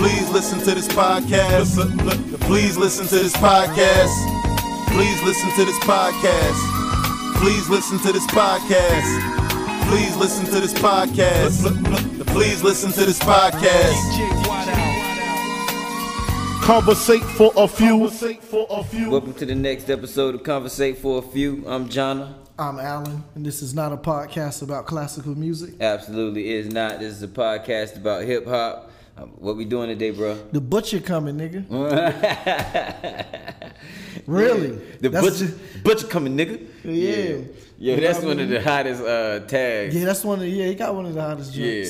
Please listen to this podcast. Please listen to this podcast. Please listen to this podcast. Please listen to this podcast. Please listen to this podcast. Please listen to this podcast. Conversate for a few. Conversate for a few. Welcome to the next episode of Conversate for a Few. I'm Jonna. I'm Alan, and this is not a podcast about classical music. Absolutely is not. This is a podcast about hip hop. What we doing today, bro? The butcher coming, nigga. Really? The That's butcher, butcher coming, nigga. Yeah. yeah. Know that's one of the hottest uh, tags. Yeah, that's one of yeah. He got one of the hottest Yeah.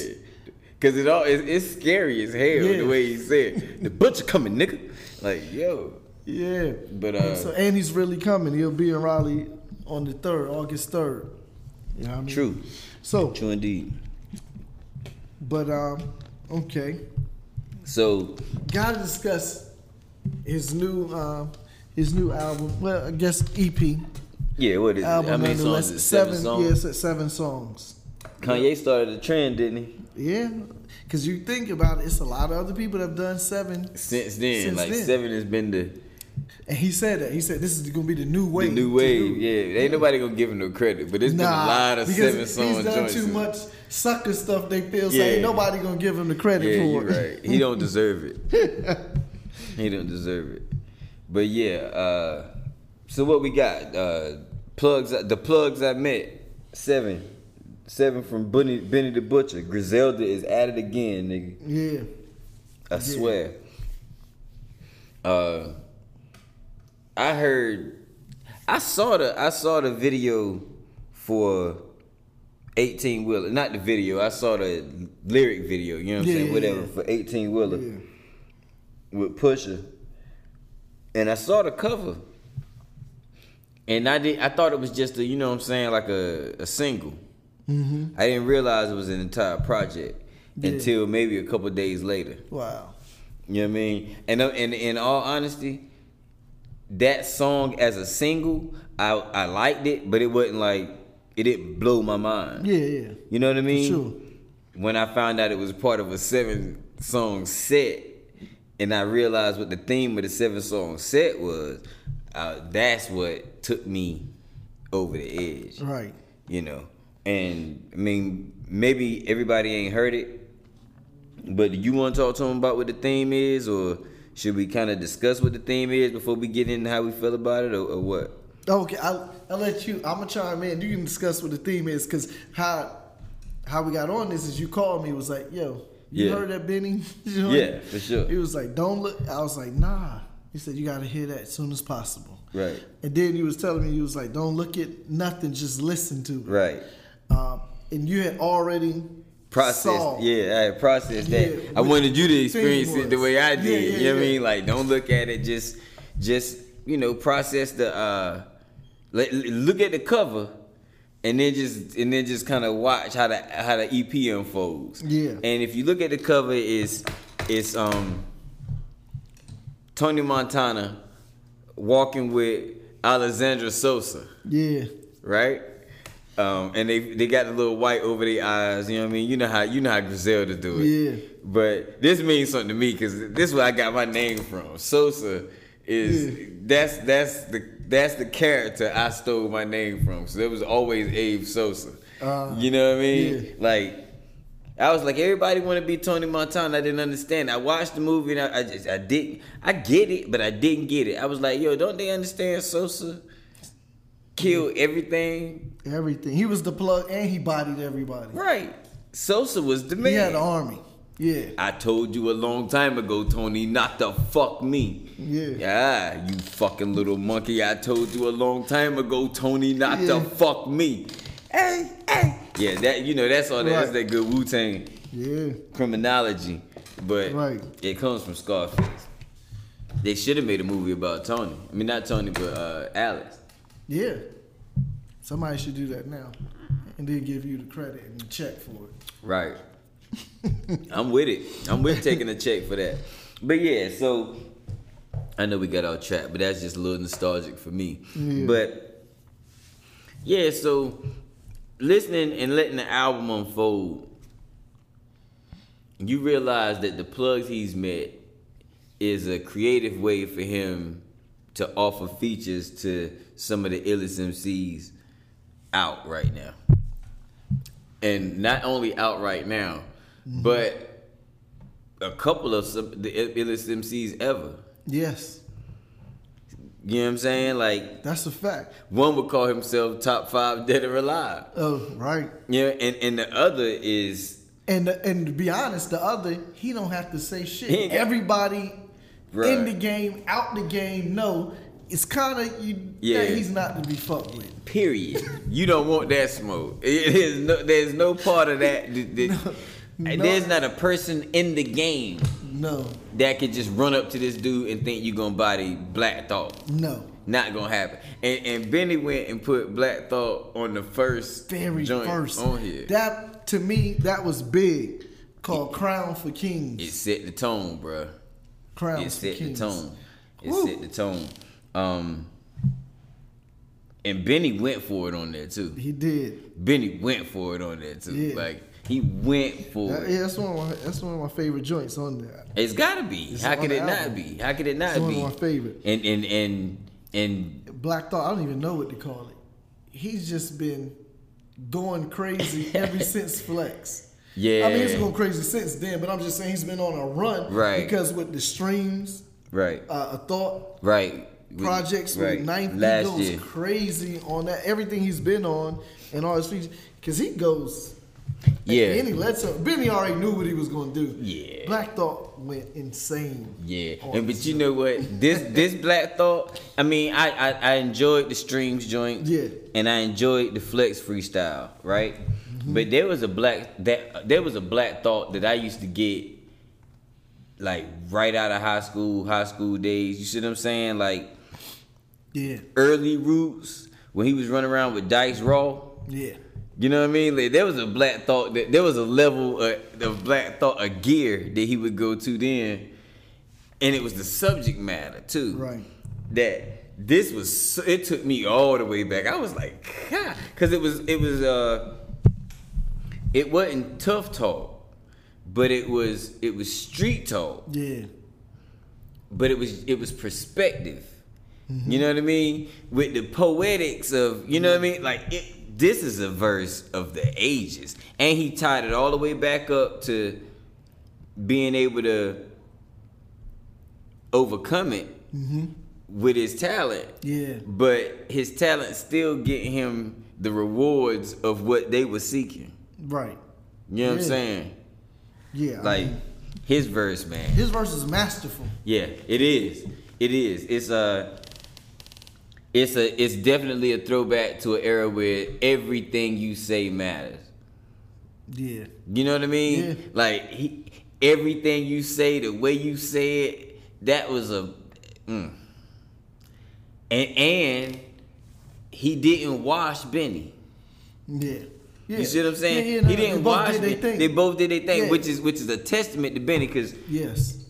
Cause it all it's, it's scary as hell Yeah. the way he said the butcher coming, nigga. Like yo, Yeah. But, uh, so and he's really coming. He'll be in Raleigh on the third, August third. You know what I mean? true, So, true indeed. but um, okay. So Gotta discuss his new um his new album. Well, I guess EP yeah, what is it? album. How many songs? Is it? Seven, songs. Yeah, it's seven songs. Kanye started a trend, didn't he? Yeah, because you think about it, it's a lot of other people that have done seven. Since then, Since like then. seven has been the And he said that. He said this is going to be the new wave. the new wave. Yeah, ain't nobody gonna give him no credit, but it's been a lot of seven songs. He's done joints. too much sucker stuff. They feel Yeah. say ain't nobody gonna give him the credit Yeah, for it. right. He don't deserve it. he don't deserve it. But yeah, uh, so what we got? Uh, plugs. The plugs I met seven, seven from Benny, Benny the Butcher. Griselda is at it again, nigga. Yeah, I swear. Uh, I heard, I saw the, I saw the video for eighteen wheeler. Not the video. I saw the lyric video. You know what I'm Yeah, saying? Whatever for eighteen wheeler yeah. with Pusha, and I saw the cover, and I did. I thought it was just a, you know what I'm saying, like a, a single. Mm-hmm. I didn't realize it was an entire project Yeah. until maybe a couple days later. Wow. You know what I mean? And uh, and in all honesty, that song as a single, I I liked it, but it wasn't like it didn't blow my mind. Yeah, yeah. You know what I mean? sure. When I found out it was part of a seven song set, and I realized what the theme of the seven song set was, uh, that's what took me over the edge. Right. You know, and I mean, maybe everybody ain't heard it, but do you want to talk to them about what the theme is, or should we kind of discuss what the theme is before we get into how we feel about it, or, or what? Okay, I'll, I'll let you. I'm gonna chime in. You can discuss what the theme is, cause how how we got on this is you called me. Was like, yo, you Yeah. heard that Benny? joint?" Yeah, for sure. He was like, don't look. I was like, nah. He said you gotta hear that as soon as possible. Right. And then he was telling me he was like, don't look at nothing, just listen to it. Right. Um, and you had already Process, saw- yeah, I had processed that. I wanted you to the experience it the way I did. yeah, you know what I mean? Like, don't look at it just, just you know, process the, uh, look at the cover, and then just and then just kind of watch how the how the EP unfolds. Yeah. And if you look at the cover, is it's um Tony Montana walking with Alexandra Sosa Yeah. right? Um, and they they got the little white over their eyes. You know what I mean? You know how you know how Griselda do it. Yeah. But this means something to me because this is where I got my name from. Sosa is Yeah. that's that's the that's the character I stole my name from. So it was always Abe Sosa. Uh, you know what I mean? yeah. Like. I was like, everybody want to be Tony Montana. I didn't understand. I watched the movie and I, I just, I didn't, I get it, but I didn't get it. I was like, yo, don't they understand Sosa killed everything? Everything. He was the plug and he bodied everybody. Right. Sosa was the man. He had an army. Yeah. I told you a long time ago, Tony, not to fuck me. Yeah. Ah, you fucking little monkey. I told you a long time ago, Tony, not Yeah. to fuck me. Hey, hey. Yeah, that you know that's all that's that good Wu Tang Yeah. criminology, but Right. it comes from Scarface. They should have made a movie about Tony. I mean, not Tony, but uh, Alex. Yeah. Somebody should do that now. And then give you the credit and the check for it. Right. I'm with it. I'm with taking a check for that. But yeah, so I know we got our track, but that's just a little nostalgic for me. Yeah. But yeah, so listening and letting the album unfold, you realize that the plugs he's met is a creative way for him to offer features to some of the illest MCs out right now. And not only out right now, Mm-hmm. but a couple of some, the illest MCs ever. Yes. You know what I'm saying? Like That's a fact. one would call himself top five dead or alive. Oh, right. Yeah, and, and the other is And and to be honest, the other he don't have to say shit. Everybody Right. in the game, out the game, know it's kind of you. Yeah. Yeah, he's not to be fucked with. period. you don't want that smoke. It is no, there's no part of that. that- that- No. There's not a person in the game No, that could just run up to this dude and think you're gonna body Black Thought. no, Not gonna happen. And and Benny went and put Black Thought on the first very first. on here. That to me, that was big. Called Crown for Kings. it set the tone, bro. Crown It set the tone. It Woo. set the tone. Um, and Benny went for it on there too. He did. Benny went for it on there too. Yeah. Like he went for That- it. yeah, that's one. Of my, that's one of my favorite joints on there. It's gotta be. It's How could it not be? How could it not It's one be? of my favorite. And and and and Black Thought. I don't even know what to call it. He's just been going crazy ever since Flex. yeah. I mean, he's going crazy since then, but I'm just saying he's been on a run. Right. Because with the streams, right. uh, a thought right. Projects right. with Ninth, Last he goes year. crazy on that. Everything he's been on and all his features, because he goes. Yeah. And he lets him. Benny already knew what he was going to do. Yeah. Black Thought went insane. Yeah, and but you know what? This this Black Thought. I mean, I, I I enjoyed the streams joint. Yeah. And I enjoyed the flex freestyle, right? Mm-hmm. But there was a black that there was a Black Thought that I used to get, like right out of high school, high school days. You see what I'm saying? Like Yeah. early roots when he was running around with Dice Raw. Yeah. You know what I mean? Like there was a black thought that there was a level of, of black thought, a gear that he would go to then, and it was the subject matter too. Right. That this was so, it took me all the way back. I was like, God, because it was it was uh, it wasn't tough talk, but it was it was street talk Yeah. but it was it was perspective. Mm-hmm. You know what I mean? With the poetics of you know what I mean? Like it, this is a verse of the ages, and he tied it all the way back up to being able to overcome it with his talent. Mm-hmm. Yeah. But his talent still getting him the rewards of what they were seeking. Right. You know what I'm saying? Yeah. I Like mean, his verse, man. his verse is masterful. Yeah, it is. It is. It's a. It's a. It's definitely a throwback to an era where everything you say matters. Yeah. You know what I mean? Yeah. Like he, everything you say, the way you say it, that was a. Mm. And and he didn't wash Benny. Yeah. Yeah. You see what I'm saying? Yeah, yeah, no, he they didn't both wash did thing. They both did their thing, which is which is a testament to Benny because Yes.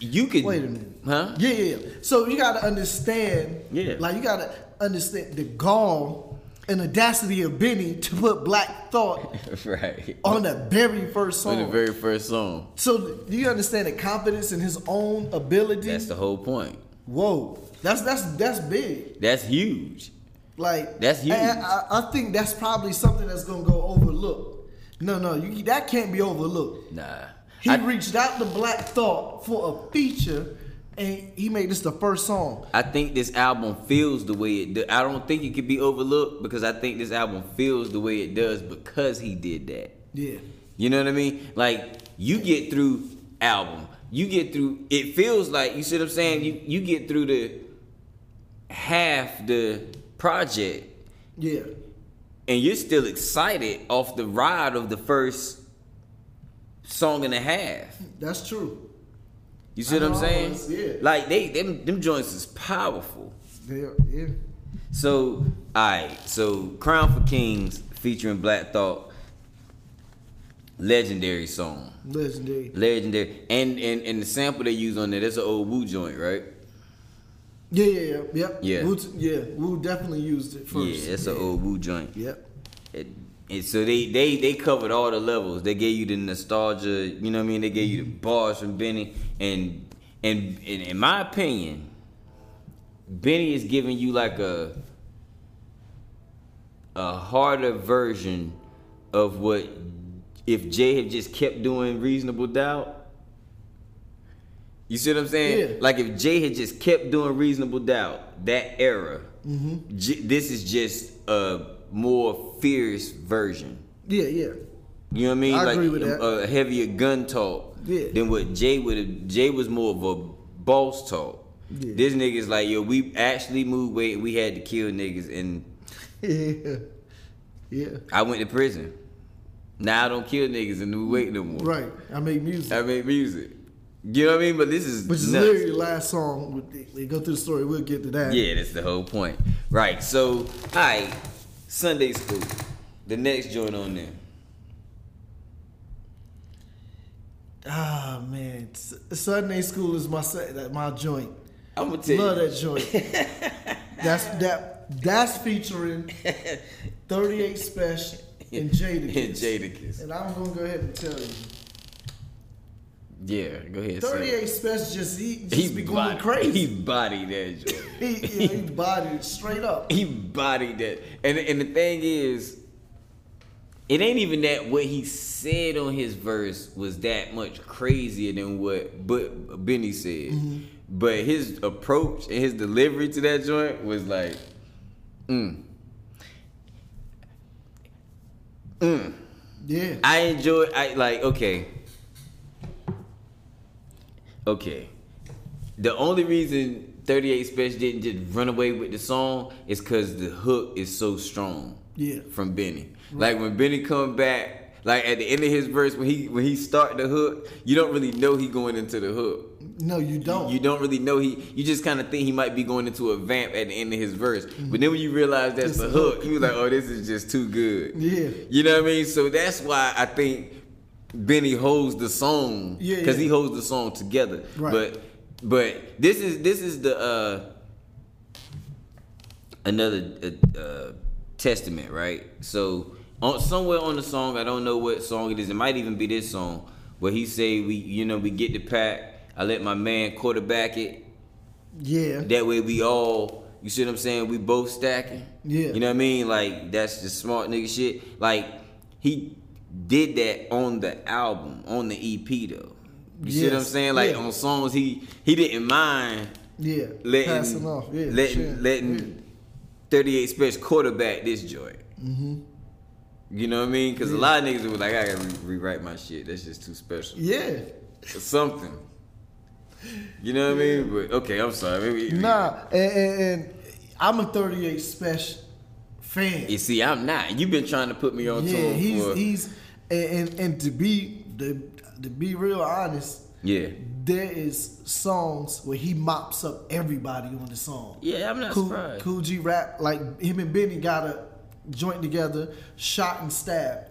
You could. Wait a minute. Huh? Yeah, yeah, yeah. So you gotta understand. Yeah. Like you gotta understand the gall and audacity of Benny to put Black Thought right. on the very first On song. the very first song. so do you understand the confidence in his own ability? That's the whole point. Whoa. That's that's that's big. That's huge. Like That's huge. and I, I think that's probably something that's gonna go overlooked. No, no, you, that can't be overlooked. Nah. He I, reached out to Black Thought for a feature, and he made this the first song. I think this album feels the way it does. I don't think it could be overlooked because I think this album feels the way it does because he did that. Yeah, You know what I mean? Like you get through album, you get through. It feels like you see what I'm saying. You you get through the half the project, Yeah. and you're still excited off the ride of the first song and a half. That's true. You see I what I'm saying? yeah. Like they them them joints is powerful. Yeah. yeah. So, alright, so Crown for Kings featuring Black Thought, legendary song. Legendary. Legendary. And and and the sample they use on there, that's an old Wu joint, right? Yeah, yeah, yeah. Yep. Yeah. Wu, yeah. Wu definitely used it first. Yeah, that's an old Wu joint. Yep. It, and so they, they they covered all the levels. They gave you the nostalgia, you know what I mean? They gave you the bars from Benny. And and, and in my opinion, Benny is giving you like a a harder version of what if Jay had just kept doing reasonable doubt. You see what I'm saying? Yeah. Like if Jay had just kept doing reasonable doubt, that era, Mm-hmm. J- this is just a more fierce version. Yeah, yeah. You know what I mean? I like agree with that. A, heavier gun talk Yeah. than what Jay would have. Jay was more of a boss talk. Yeah. This nigga's like, yo, we actually moved weight. We had to kill niggas, and Yeah. Yeah. I went to prison. Now I don't kill niggas and move weight no more. Right. I make music. I make music. You know what I mean? But this is Which is nuts. literally the last song. We- We go through the story. We'll get to that. Yeah, that's the whole point. Right. So, alright, Sunday school. The next joint on there. Ah man, Sunday school is my my joint. I'm gonna tell Love you. that joint. that's that. That's featuring 38 Spesh and Jadakiss. And Jadakiss. And I'm gonna go ahead and tell you, Yeah, go ahead. 38 it. Special just he just He be going bodied, crazy. He bodied that joint. He, yeah, he bodied straight up. he bodied that. And and the thing is, it ain't even that what he said on his verse was that much crazier than what but Benny said. Mm-hmm. But his approach and his delivery to that joint was like, mm. Mm. Yeah. I enjoy I like okay. Okay. The only reason 38 Spesh didn't just run away with the song is cause the hook is so strong. Yeah. From Benny. Like when Benny come back, like at the end of his verse, when he when he start the hook, you don't really know he going into the hook. No, you don't. You don't really know he. You just kind of think he might be going into a vamp at the end of his verse, mm-hmm. but then when you realize that's It's the hook, hook. you was like, "Oh, this is just too good." Yeah. You know what I mean? So that's why I think Benny holds the song Yeah, because yeah. he holds the song together. Right. But but this is this is the uh another uh, uh, testament, right? So on somewhere on the song, I don't know what song it is. It might even be this song where he say we you know we get the pack. I let my man quarterback it. Yeah. That way we all, you see what I'm saying? We both stacking. Yeah. You know what I mean? Like that's just smart nigga shit. Like he did that on the album, on the EP though. You see what I'm saying? Like Yeah. on songs he he didn't mind Yeah. letting Passing off. Yeah. letting sure. letting 38 Spesh quarterback this joint. Mm-hmm. You know what I mean? Because a lot of niggas were like, I gotta re- rewrite my shit. That's just too special. Yeah. Or something. You know what I mean? But okay, I'm sorry. Maybe, Nah, and, and, and I'm a 38 Special fan. You see, I'm not. You've been trying to put me on yeah, tour he's for he's and, and and to be to, to be real honest, yeah, there is songs where he mops up everybody on the song. yeah. I'm not Cool, surprised. cool G rap like him and Benny got a joint together, shot and stabbed.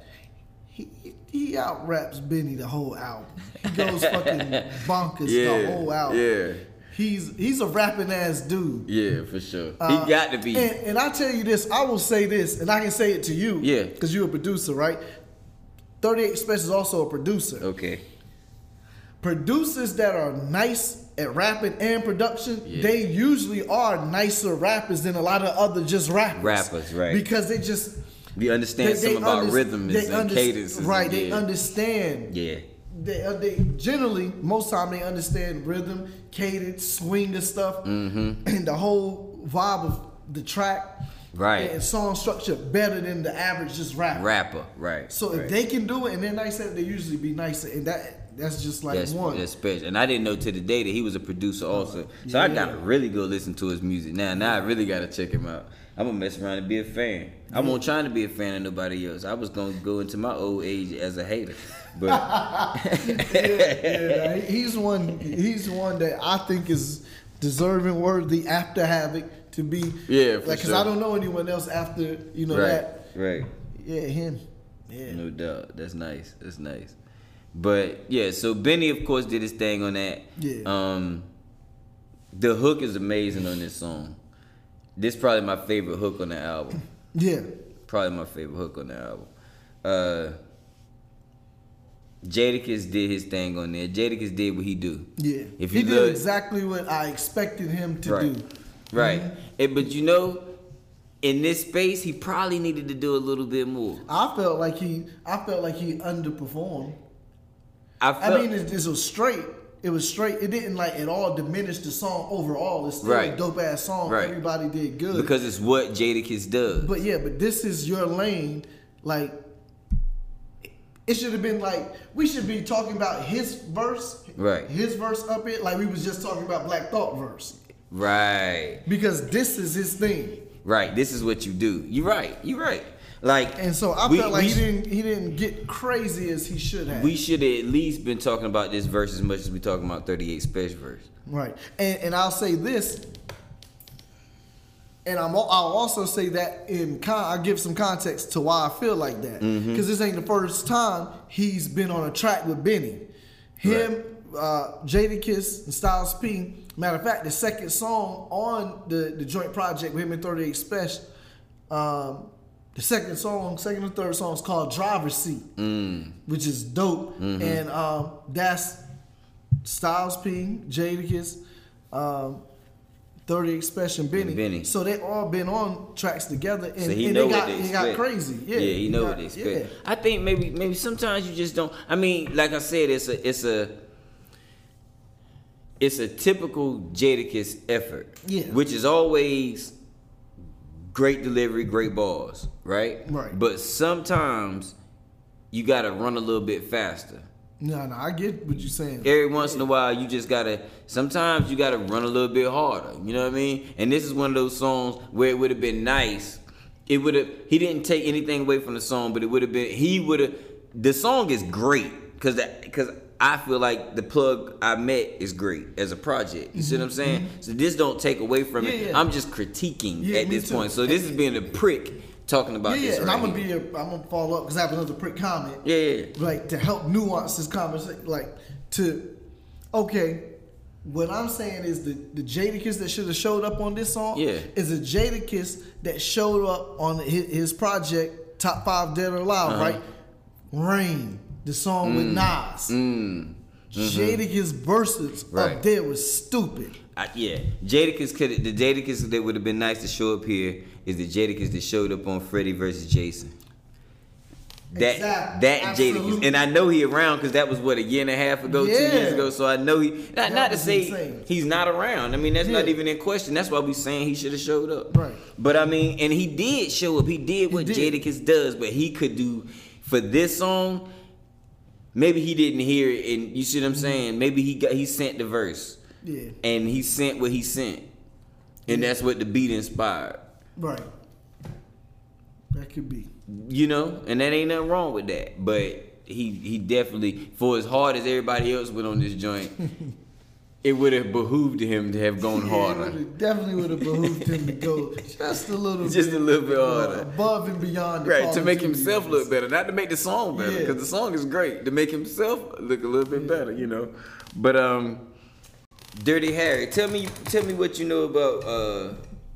He he out raps Benny the whole album. He goes fucking bonkers Yeah, the whole album. yeah. He's he's a rapping ass dude. Yeah, for sure. Uh, he got to be. And, and I tell you this, I will say this, and I can say it to you. Yeah. Because you're a producer, right? 38 Spesh is also a producer. okay. Producers that are nice at rapping and production, Yeah. they usually are nicer rappers than a lot of other just rappers. Rappers, right. Because they just We understand something about under- rhythms and under- cadences. Right, they yeah. understand. Yeah. They, uh, they generally most time they understand rhythm, cadence, swing and stuff, Mm-hmm. and the whole vibe of the track. Right. and song structure better than the average just rapper. Rapper, right? So right. if they can do it and they're nice at it, they usually be nice and that that's just like that's, one. that's special. And I didn't know to the day that he was a producer also. So I gotta really go listen to his music now. Now I really gotta check him out. I'm gonna mess around and be a fan. I wasn't trying to be a fan of nobody else. I was gonna go into my old age as a hater. But yeah, he- he's one. He's one that I think is deserving, worthy after Havoc to be. Yeah, like because sure. I don't know anyone else after you know right, that. right. Yeah, him. Yeah. No doubt. That's nice. That's nice. But yeah, so Benny of course did his thing on that. Yeah. Um the hook is amazing on this song. This is probably my favorite hook on the album. Yeah. Probably my favorite hook on the album. Uh Jadakiss did his thing on there. Jadakiss did what he do. Yeah. If he did look- exactly what I expected him to Right. do. Right. Mm-hmm. Eh, but you know, in this space, he probably needed to do a little bit more. I felt like he. I felt like he underperformed. I I mean, it, it was straight. It was straight. It didn't like at all diminish the song overall. It's still Right. a dope ass song. Right. Everybody did good. because it's what Jadakiss does. But yeah, but this is your lane. Like, it should have been like we should be talking about his verse, Right. His verse up it, like we was just talking about Black Thought verse, right. because this is his thing. Right. This is what you do. You're right. You're right. Like And so I we- felt like we, he didn't he didn't get crazy as he should have. we should have at least been talking about this verse as much as we talking about 38 Spesh verse. Right. And and I'll say this. And I'm, I'll also say that in con, I'll give some context to why I feel like that. Because Mm-hmm. this ain't the first time he's been on a track with Benny. Him, uh, Jadakiss, and Styles P. Matter of fact, the second song on the, the joint project with him and 38 Spesh, um, the second song, second or third song is called Driver's Seat, Mm. which is dope. Mm-hmm. And um, that's Styles P, Jadakiss, um, 38 Spesh, Benny. Benny. So they all been on tracks together, and, So he and know they got what they got expect. crazy. Yeah, he know got- what they expect. yeah. I think maybe maybe sometimes you just don't. I mean, like I said, it's a it's a it's a typical Jadakiss effort. Yeah. Which is always great delivery, great balls, right? Right. But sometimes you gotta run a little bit faster. No, no, I get what you're saying. Every once in a while, you just gotta. Sometimes you gotta run a little bit harder. You know what I mean? And this is one of those songs where it would have been nice. It would have. He didn't take anything away from the song, but it would have been. He would have. The song is great because that because I feel like the plug I met is great as a project. You see what I'm saying? So this don't take away from Mm-hmm. Yeah, it. yeah. I'm just critiquing Yeah, at this too. point. So this is being a prick talking about yeah, yeah, this. and I'm gonna here. be a, I'm gonna follow up because I have another prick comment. Yeah, yeah, yeah. like to help nuance this conversation, like to okay. What I'm saying is the the Jadakiss that should have showed up on this song Yeah. is a Jadakiss that showed up on his, his project Top Five Dead or Alive, Uh-huh. right? Rain, the song with Nas. Jadakiss verses Mm. Right. up there was stupid. I, yeah, Jadakiss could the Jadakiss that would have been nice to show up here is the Jadakiss that showed up on Freddie versus Jason. That Exact- that. Jadakiss, and I know he around because that was what a year and a half ago, two years ago. So I know he not, not to say insane. he's not around. I mean that's not even in question. That's why we saying he should have showed up. Right. But I mean, and he did show up. He did what did. Jadakiss does, but he could do for this song. Maybe he didn't hear it, and you see what I'm mm-hmm. saying. Maybe he got he sent the verse Yeah, and he sent what he sent, and that's what the beat inspired. right. That could be. You know, and that ain't nothing wrong with that. But he he definitely, for as hard as everybody else went on this joint, it would have behooved him to have gone Yeah, it harder. would've- definitely would have behooved him to go just a little Just bit, a little bit uh, harder. above and beyond. Right, to make himself look better, not to make the song better, Yeah. because the song is great. To make himself look a little bit better, you know. But um, Dirty Harry, tell me, tell me what you know about uh,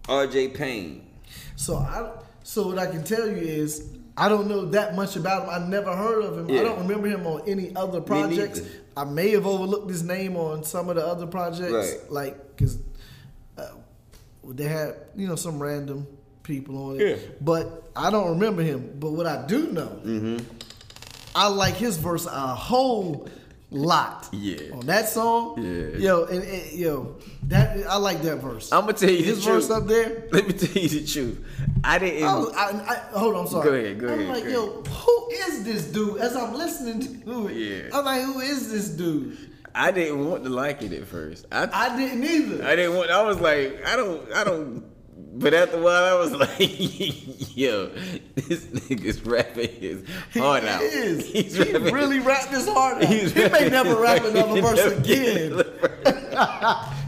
R.J. Payne. So I, so what I can tell you is I don't know that much about him. I never heard of him. Yeah. I don't remember him on any other projects. I may have overlooked his name on some of the other projects, Right. like because uh, they had you know some random people on it. Yeah. But I don't remember him. But what I do know, Mm-hmm. I like his verse a whole lot. Yeah. On that song. Yeah. Yo, and, and yo, that I like that verse. I'm gonna tell you His the truth. verse up there. Let me tell you the truth. I didn't. I was, I, I, hold on, I'm sorry. Go ahead, go I'm ahead, like, go yo, who is this dude? As I'm listening to it, Yeah. I'm like, who is this dude? I didn't want to like it at first. I, I didn't either. I didn't want. I was like, I don't. I don't. But after a while, I was like, yo, this nigga's rapping his heart he out. is. He's he rapping- really rapped his heart out. he's he may never rap another he verse again.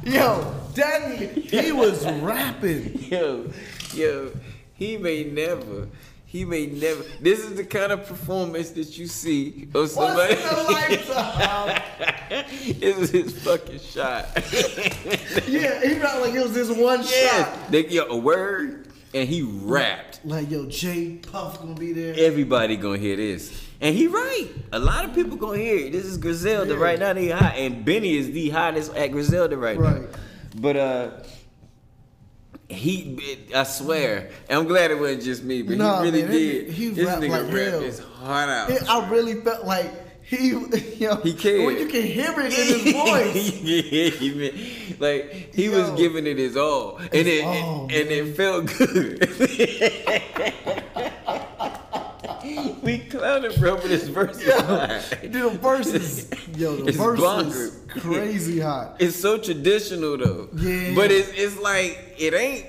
Yo, Danny, he was rapping. yo, yo, he may never. He may never. This is the kind of performance that you see of somebody. in a lifetime. this is his fucking shot. Yeah, he rapped like it was this one yeah, shot. they get a word and he rapped. Like, yo, Jay Puff gonna be there. Everybody gonna hear this. And he right. A lot of people gonna hear it. This is Griselda Yeah. right now. They hot. And Benny is the hottest at Griselda right, Right. now. But uh he I swear, and I'm glad it wasn't just me, but Nah, he really man, did. he- he this rapped nigga like rapped hell. his heart out. It- I really felt like he, you know, He cared. when you can hear it in his voice. yeah, like he was giving it his all, and it all, and it felt good. we clowning bro, but his verse is hot. Dude, the verses, yo, the It's verse is bonkers. crazy hot. It's so traditional though. Yeah. But it's it's like it ain't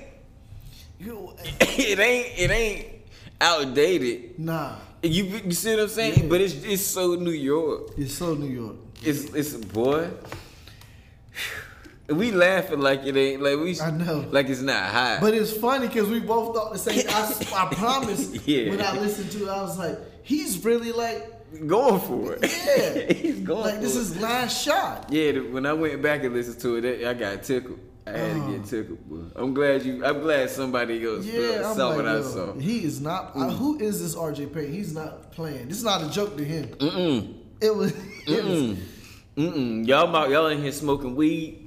You, uh, it ain't it ain't outdated. nah, You you see what I'm saying? Yeah. But it's it's so New York. it's so New York. It's it's boy. We laughing like it ain't like we I know. like it's not hot. But it's funny because we both thought the same. I, I promise. Yeah. When I listened to it, I was like, he's really like, going for it. yeah, he's going like this it. is last shot. Yeah, when I went back and listened to it, I got tickled. I had to Oh. get tickled. Boy. I'm glad you. I'm glad somebody else Yeah, saw like, what I saw. he is not. I, who is this RJ Payne? He's not playing. This is not a joke to him. Mm-mm. It was. It was Mm-mm. Mm-mm. Y'all, y'all in here smoking weed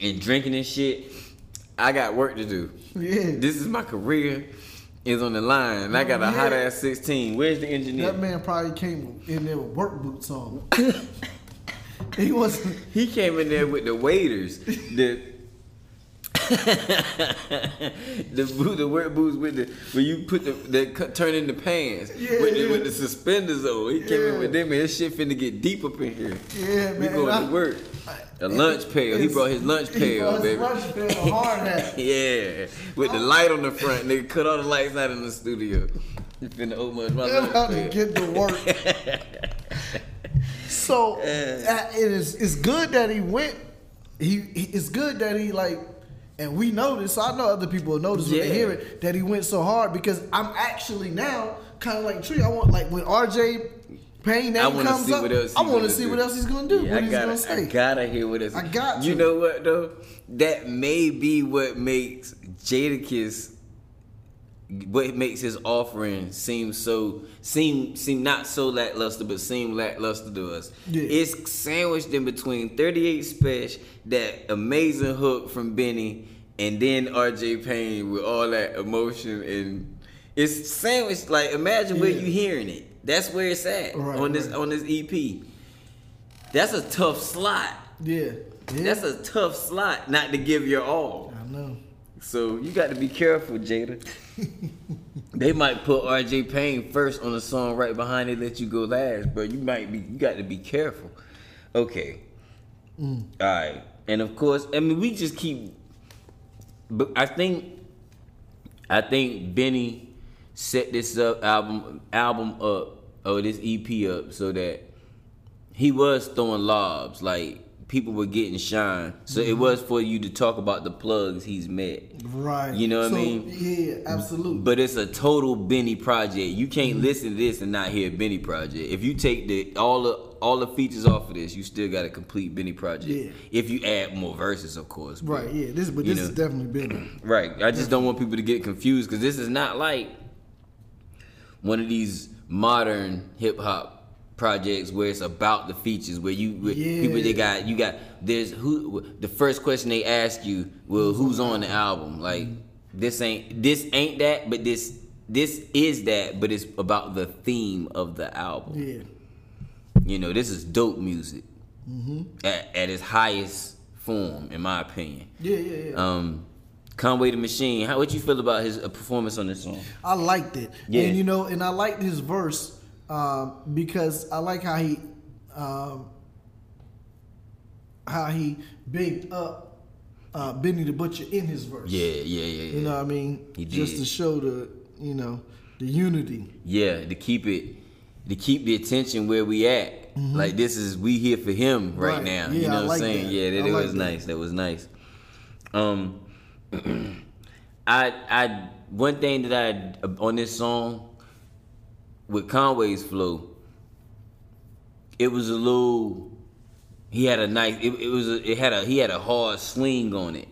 and drinking and shit. I got work to do. yeah. This is my career. Is on the line. And I got a Yeah. hot ass 16. Where's the engineer? That man probably came in there with work boots on. he wasn't. He came in there with the waiters. The the boot, the work boots with the where you put the cut- turn in the pants Yeah, with, the, yeah. with the suspenders on. He came in with them and his shit finna get deep up in here. Yeah, We man. going I- to work. A lunch pail. He brought his lunch pail, his baby. lunch pail, hard hat. yeah, with the light on the front. Nigga cut all the lights out in the studio. He finna open up my They're lunch about to pail. get to work. So uh, it is. It's good that he went. He, he. It's good that he like, and we noticed. So I know other people will notice when Yeah. they hear it that he went so hard because I'm actually now kind of like Tree. I want like when RJ Payne I name wanna comes see up. what else I want to see do. what else he's gonna do. Yeah, what I he's gotta, gonna say. I gotta hear what it's. I got You to. know what though? That may be what makes Jadakiss, what makes his offering seem so seem seem not so lackluster, but seem lackluster to us. Yeah. It's sandwiched in between 38 Spesh, that amazing hook from Benny, and then R.J. Payne with all that emotion and. It's sandwiched like imagine where you hearing it. That's where it's at Right, on this right. on this EP. That's a tough slot. yeah. yeah. That's a tough slot not to give your all. I know. So you got to be careful, Jada. they might put RJ Payne first on the song right behind it, let you go last, but you might be you got to be careful. Okay. Mm. All right. And of course, I mean we just keep but I think I think Benny set this up album album up or this EP up so that he was throwing lobs like people were getting shine. So it was for you to talk about the plugs he's met. Right. You know what I mean? Yeah, absolutely. But it's a total Benny project. You can't mm-hmm. listen to this and not hear Benny project. If you take the all the all the features off of this, you still got a complete Benny project. Yeah. If you add more verses, of course. but- right. Yeah. This, but this know. is definitely been. Right. I just don't want people to get confused because this is not like one of these modern hip hop projects where it's about the features where you where Yeah. people they got you got there's who the first question they ask you well who's on the album like this ain't this ain't that but this this is that but it's about the theme of the album Yeah. You know, this is dope music Mm-hmm. at, at its highest form, in my opinion. Yeah, yeah, yeah. Um, Conway the Machine. How would you feel about his uh, performance on this song? I liked it. Yeah. And you know, and I liked his verse um, because I like how he um, how he bigged up uh, Benny the Butcher in his verse. Yeah, yeah, yeah, yeah. You know what I mean? He did. Just to show the you know the unity. Yeah, to keep it, to keep the attention where we at. Like this is we here for him right, Right. now. Yeah, you know I what I'm like saying? that. Yeah, that, I it like was that. nice. That was nice. Um, I I one thing that I on this song with Conway's flow, it was a little. He had a nice. It, it was. A, it had a. He had a hard swing on it.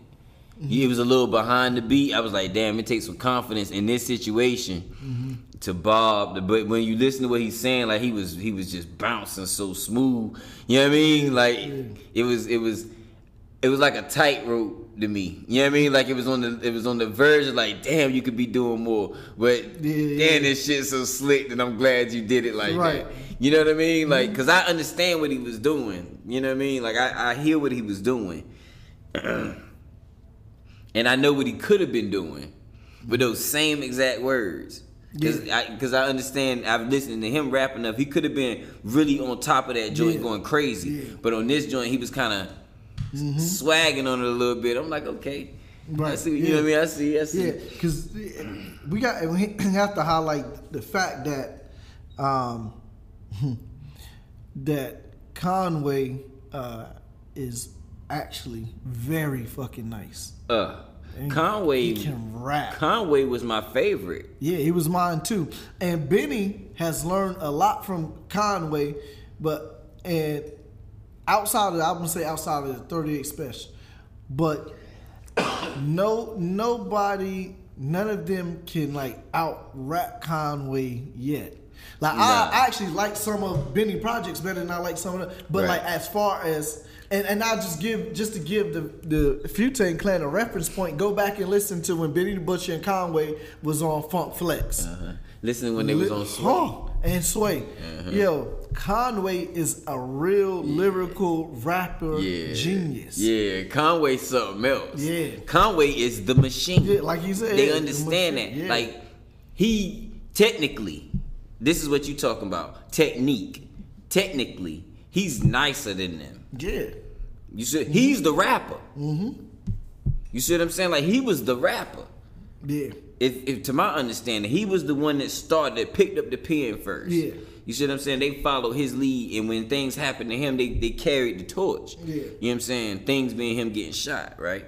He was a little behind the beat. I was like, damn, it takes some confidence in this situation to Bob. But when you listen to what he's saying, like he was, he was just bouncing so smooth. You know what I mean? Like it was, it was, it was like a tightrope to me. You know what I mean? Like it was on the, it was on the verge of like, damn, you could be doing more. But Yeah, damn, this shit's so slick, and I'm glad you did it like Right. that. You know what I mean? Like, cause I understand what he was doing. You know what I mean? Like I, I hear what he was doing. and I know what he could have been doing with those same exact words. Cause, I, Cause I understand. I've listened to him rap enough. He could have been really on top of that joint, Yeah. going crazy. Yeah. Mm-hmm. But on this joint, he was kind of swagging on it a little bit. I'm like, okay, I Right, see. You yeah. know what I mean? I see. I see. Yeah, because we got we have to highlight the fact that um, that Conway uh, is actually very fucking nice. Uh, And Conway. he can rap. Conway was my favorite. Yeah, he was mine too. And Benny has learned a lot from Conway, but and outside of I wouldn't say outside of the 38 Spesh, but no nobody none of them can like out rap Conway yet. Like Nah. I, I actually like some of Benny projects better than I like some of them. But Right. like as far as and, and I'll just give just to give the the Futane Clan a reference point. Go back and listen to when Benny the Butcher and Conway was on Funk Flex. Uh-huh. Listen when they was on Sway. Huh, and Sway. Yo, Conway is a real lyrical rapper Yeah. genius. Yeah, Conway something else. Yeah. Conway is the machine. Yeah, like you said, They yeah, the understand that. yeah. Like he technically, this is what you talking about. Technique. Technically, he's nicer than them. Yeah. You see, he's the rapper. Mm-hmm. You see what I'm saying? Like he was the rapper. Yeah. If, if to my understanding, he was the one that started, picked up the pen first. Yeah. You see what I'm saying? They followed his lead, and when things happened to him, they, they carried the torch. Yeah. You know what I'm saying? Things being him getting shot, right?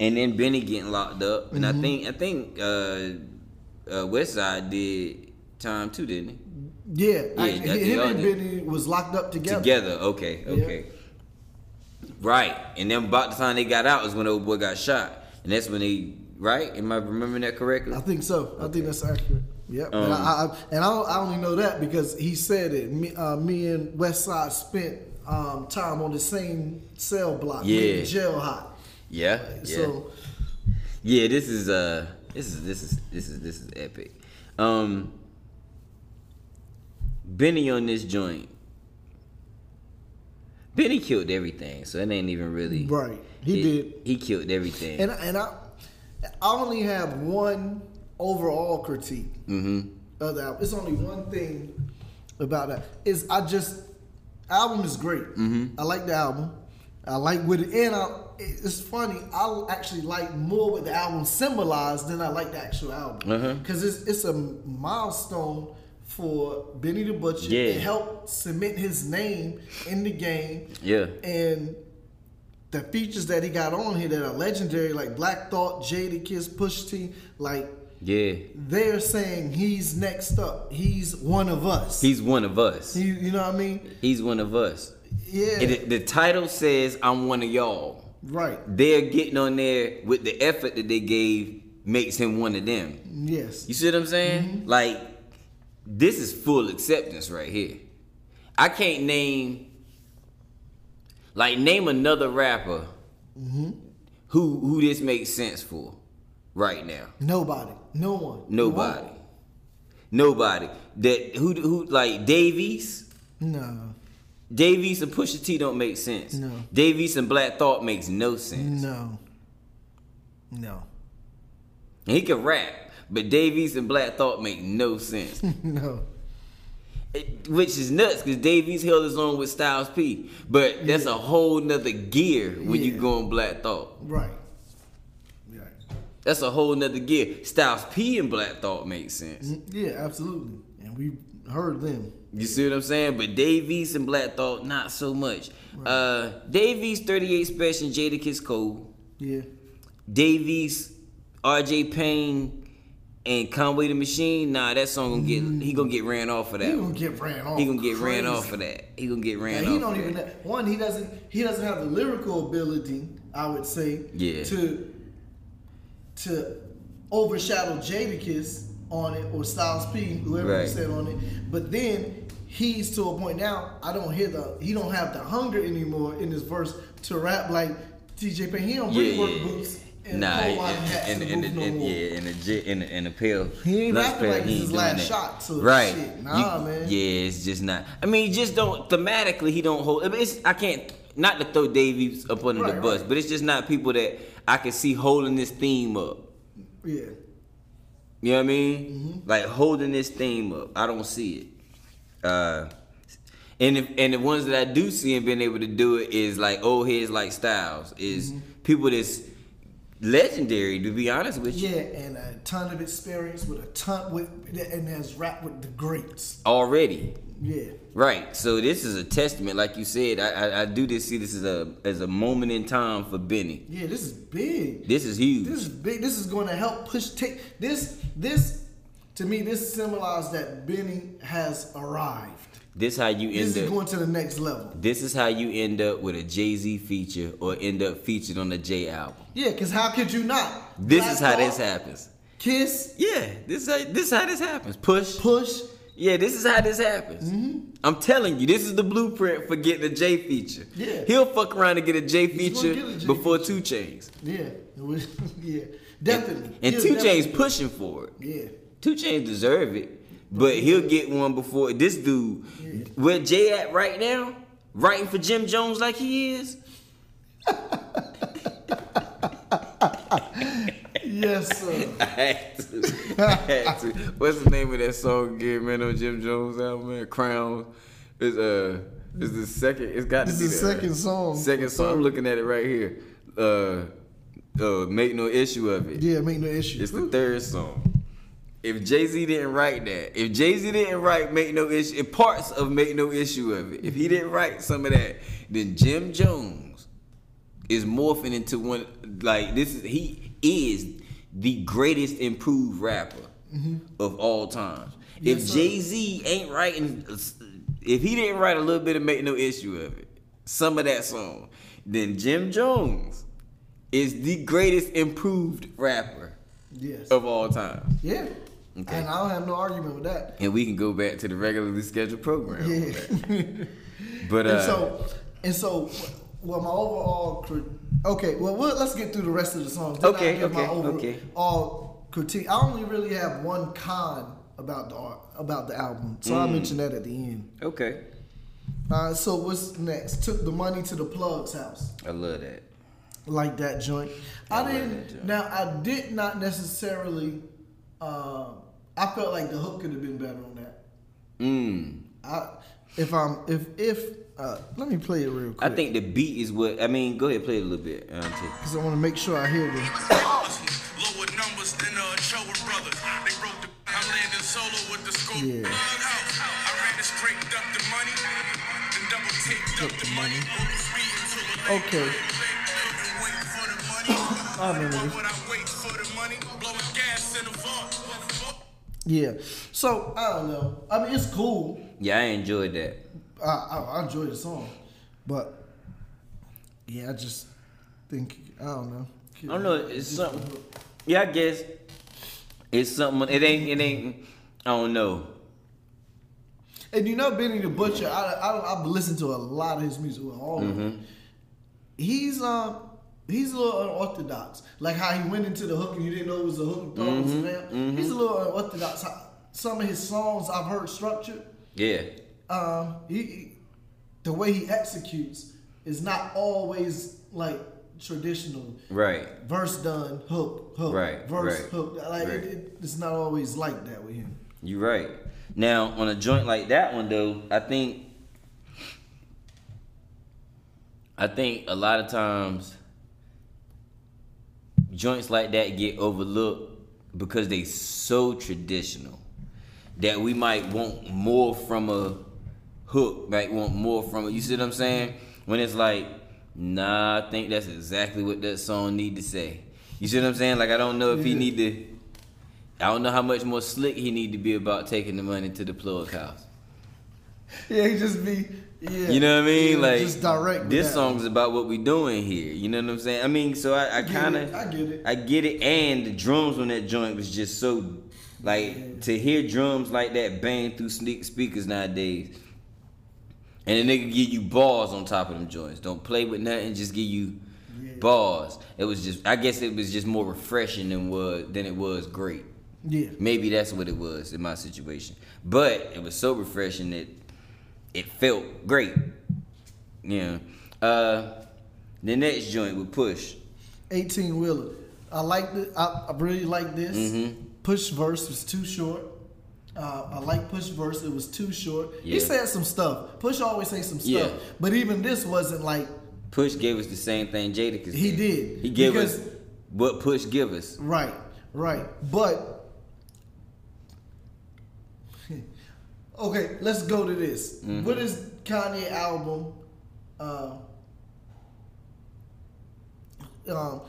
And then Benny getting locked up, and Mm-hmm. I think I think uh, uh, Westside did time too, didn't he? Yeah. I- Yeah, that- him and. Benny was locked up together. Together, okay, okay. Right, and then about the time they got out is when old boy got shot, and that's when they right. Am I remembering that correctly? I think so. I think that's accurate. Yep. Um, and I, I, and I, don't- I only know that because he said it. Me, uh, me and Westside spent um, time on the same cell block. Yeah. Jail hot. Yeah, yeah. So Yeah, this is uh this is this is this is this is epic. Um Benny on this joint. Benny killed everything, so it ain't even really Right. He it- did. He killed everything. And and I I only have one overall critique mm-hmm. of the album. It's only one thing about that. Is I just album is great. Mm-hmm. I like the album. I like what it and I, it's funny. I actually like more what the album symbolized than I like the actual album Uh-huh. because it's it's a milestone for Benny the Butcher. Yeah. It helped cement his name in the game. Yeah. And the features that he got on here that are legendary, like Black Thought, Jada Kiss, Pusha T, like Yeah. they're saying he's next up. He's one of us. He's one of us. He- you know what I mean? He's one of us. Yeah. And the, the title says I'm one of y'all. right. They're getting on there with the effort that they gave makes him one of them. Yes. You see what I'm saying? Mm-hmm. Like, this is full acceptance right here. I can't name, like, name another rapper mm-hmm. who who this makes sense for right now. Nobody. No one. Nobody. Nobody. That who who like Dave East. No. Dave East and Pusha T don't make sense. No. Dave East and Black Thought makes no sense. No. No. And he can rap, but Dave East and Black Thought make no sense. No. It- which is nuts because Dave East held his own with Styles P. But that's a whole nother gear when you Yeah. go on Black Thought. Right. That's a whole nother gear. Styles P and Black Thought makes sense. Yeah, absolutely. And we heard them. You see what I'm saying? But Dave East and Black Thought, not so much. Uh Dave East 38 Spesh and Jadakiss Cole. Yeah. Dave East, RJ Payne, and Conway the Machine, nah, that song gonna get he gonna get ran off for that. He gonna get ran off. He gonna get ran off for that. He gonna get ran off. he don't even that. one. He doesn't. He doesn't have the lyrical ability. I would say. Yeah. To to overshadow Jadakiss on it or Styles P, whoever you Right. said on it. But then he's to a point now. I don't hear the. He don't have the hunger anymore in his verse to rap like RJ Payne. He don't bring Yeah, work yeah. boots and Nah, whole lot hats and, in and, the and, no and- yeah, in the j- in the, in the pill. He ain't rapping like he this his last that. shot to right. shit. Nah, man. Yeah, it's just not. I mean, he just don't thematically. He don't hold. I mean, it's, I can't not to throw Dave East up under the bus, right. but it's just not people that I can see holding this theme up. Yeah. You know what I mean? Mm-hmm. Like holding this theme up. I don't see it. Uh, and if, and the ones that I do see and being able to do it is like old heads like Styles, is Mm-hmm. people that's legendary. To be honest with you, Yeah, and a ton of experience with a ton with and has rapped with the greats. already. Yeah. Right. So this is a testament, like you said. I, I, I do this see this as a as a moment in time for Benny. Yeah, this is big. This is huge. This is big. This is going to help push take this this to me this symbolizes that Benny has arrived. This how you This end is up. going to the next level. This is how you end up with a Jay Z feature or end up featured on the J album. Yeah, cuz how could you not? This Black is how this happens. Kiss, Yeah, this is how, this is how this happens. Push. push. Yeah, this is how this happens. Mm-hmm. I'm telling you, this is the blueprint for getting a J feature. Yeah. He'll fuck around and get a J feature a J before feature. 2 Chainz. Yeah. yeah. Definitely. And He'll Two definitely Chains pushing for it. Yeah. 2 Chainz deserve it, but he'll get one before this dude. Where Jay at right now, writing for Jim Jones like he is. Yes, sir. I had to. I had to. What's the name of that song again, man? On Jim Jones album, man. Crowns. It's uh, it's the second. It's got to It's be the second right? song. Second song. I'm looking at it right here. Uh, uh, make no issue of it. Yeah, make no issue. It's the third song. If Jay Z didn't write that, if Jay Z didn't write "Make No Issue," if parts of "Make No Issue of It," if he didn't write some of that, then Jim Jones is morphing into one. Like this is he is the greatest improved rapper of all time. Mm-hmm. Yes, if. Jay Z ain't writing, if he didn't write a little bit of "Make No Issue of It," some of that song, then Jim Jones is the greatest improved rapper Yes. of all time. Yeah. Okay. And I don't have no argument with that. And we can go back to the regularly scheduled program. Yeah. But uh, and so, and so, well, my overall, okay, well, we'll let's get through the rest of the songs. Then Okay, give my okay, okay. overall critique. I only really have one con about the art, about the album, so Mm. I'll mention that at the end. okay, Uh, so what's next? Took the money to the plug's house. I love that. like that joint. I I, didn't. joint. Now I did not necessarily. Um, I felt like the hook could have been better on that. Mm. I, if I'm, if if, uh, let me play it real quick. I think the beat is what I mean. Go ahead, play it a little bit. Um, because I want to make sure I hear this. Lower numbers than uh, Chower Brothers. They broke the. I'm landing solo with the scope. Yeah. I ran it straight up the money, then double taped up the money. Speed until the Okay. Wait for the money. I remember this. wait for the money? Blowing gas in the vault. Yeah. So I don't know. I mean, it's cool. Yeah, I enjoyed that. I I, I enjoy the song, but yeah, I just think I don't know. I don't know. It's something. Yeah, I guess it's something. It ain't. It ain't. I don't know. And you know, Benny the Butcher, I, I I've listened to a lot of his music, all of it. Mm-hmm. He's um he's a little unorthodox. Like how he went into the hook and you didn't know it was a hook and it down. Mm-hmm, mm-hmm. He's a little unorthodox. Some of his songs I've heard structured. Yeah. Um, he, he the way he executes is not always like traditional. Right. Verse done, hook, hook, Right, verse, right, hook. Like right. it, it, it's not always like that with him. You're right. Now on a joint like that one though, I think I think a lot of times joints like that get overlooked because they so traditional that we might want more from a hook, might want more from it. You see what I'm saying? When it's like, nah, I think that's exactly what that song need to say. You see what I'm saying? Like I don't know if he Yeah. need to I don't know how much more slick he need to be about taking the money to the plug house. Yeah, he just be yeah. You know what I mean? yeah, like just direct. This that. song's about what we doing here. You know what I'm saying? I mean, so I, I kind of, I get it. I get it, and the drums on that joint was just so, like, to hear drums like that bang through sneak speakers nowadays, and a nigga give you balls on top of them joints. Don't play with nothing, just give you Yeah. bars. It was just, I guess it was just more refreshing than was than it was great. Yeah. Maybe that's what it was in my situation. But it was so refreshing that it felt great. Yeah. Uh the next joint with push. 18 wheeler. I like it. I, I really like this. Mm-hmm. Push verse was too short. Uh, I like push verse. It was too short. Yeah. He said some stuff. Push always say some stuff. Yeah. But even this wasn't like Push gave us the same thing Jadakiss He did. He gave Because- us what Push give us. right, right. But okay, let's go to this. Mm-hmm. What is Kanye album? Uh, um,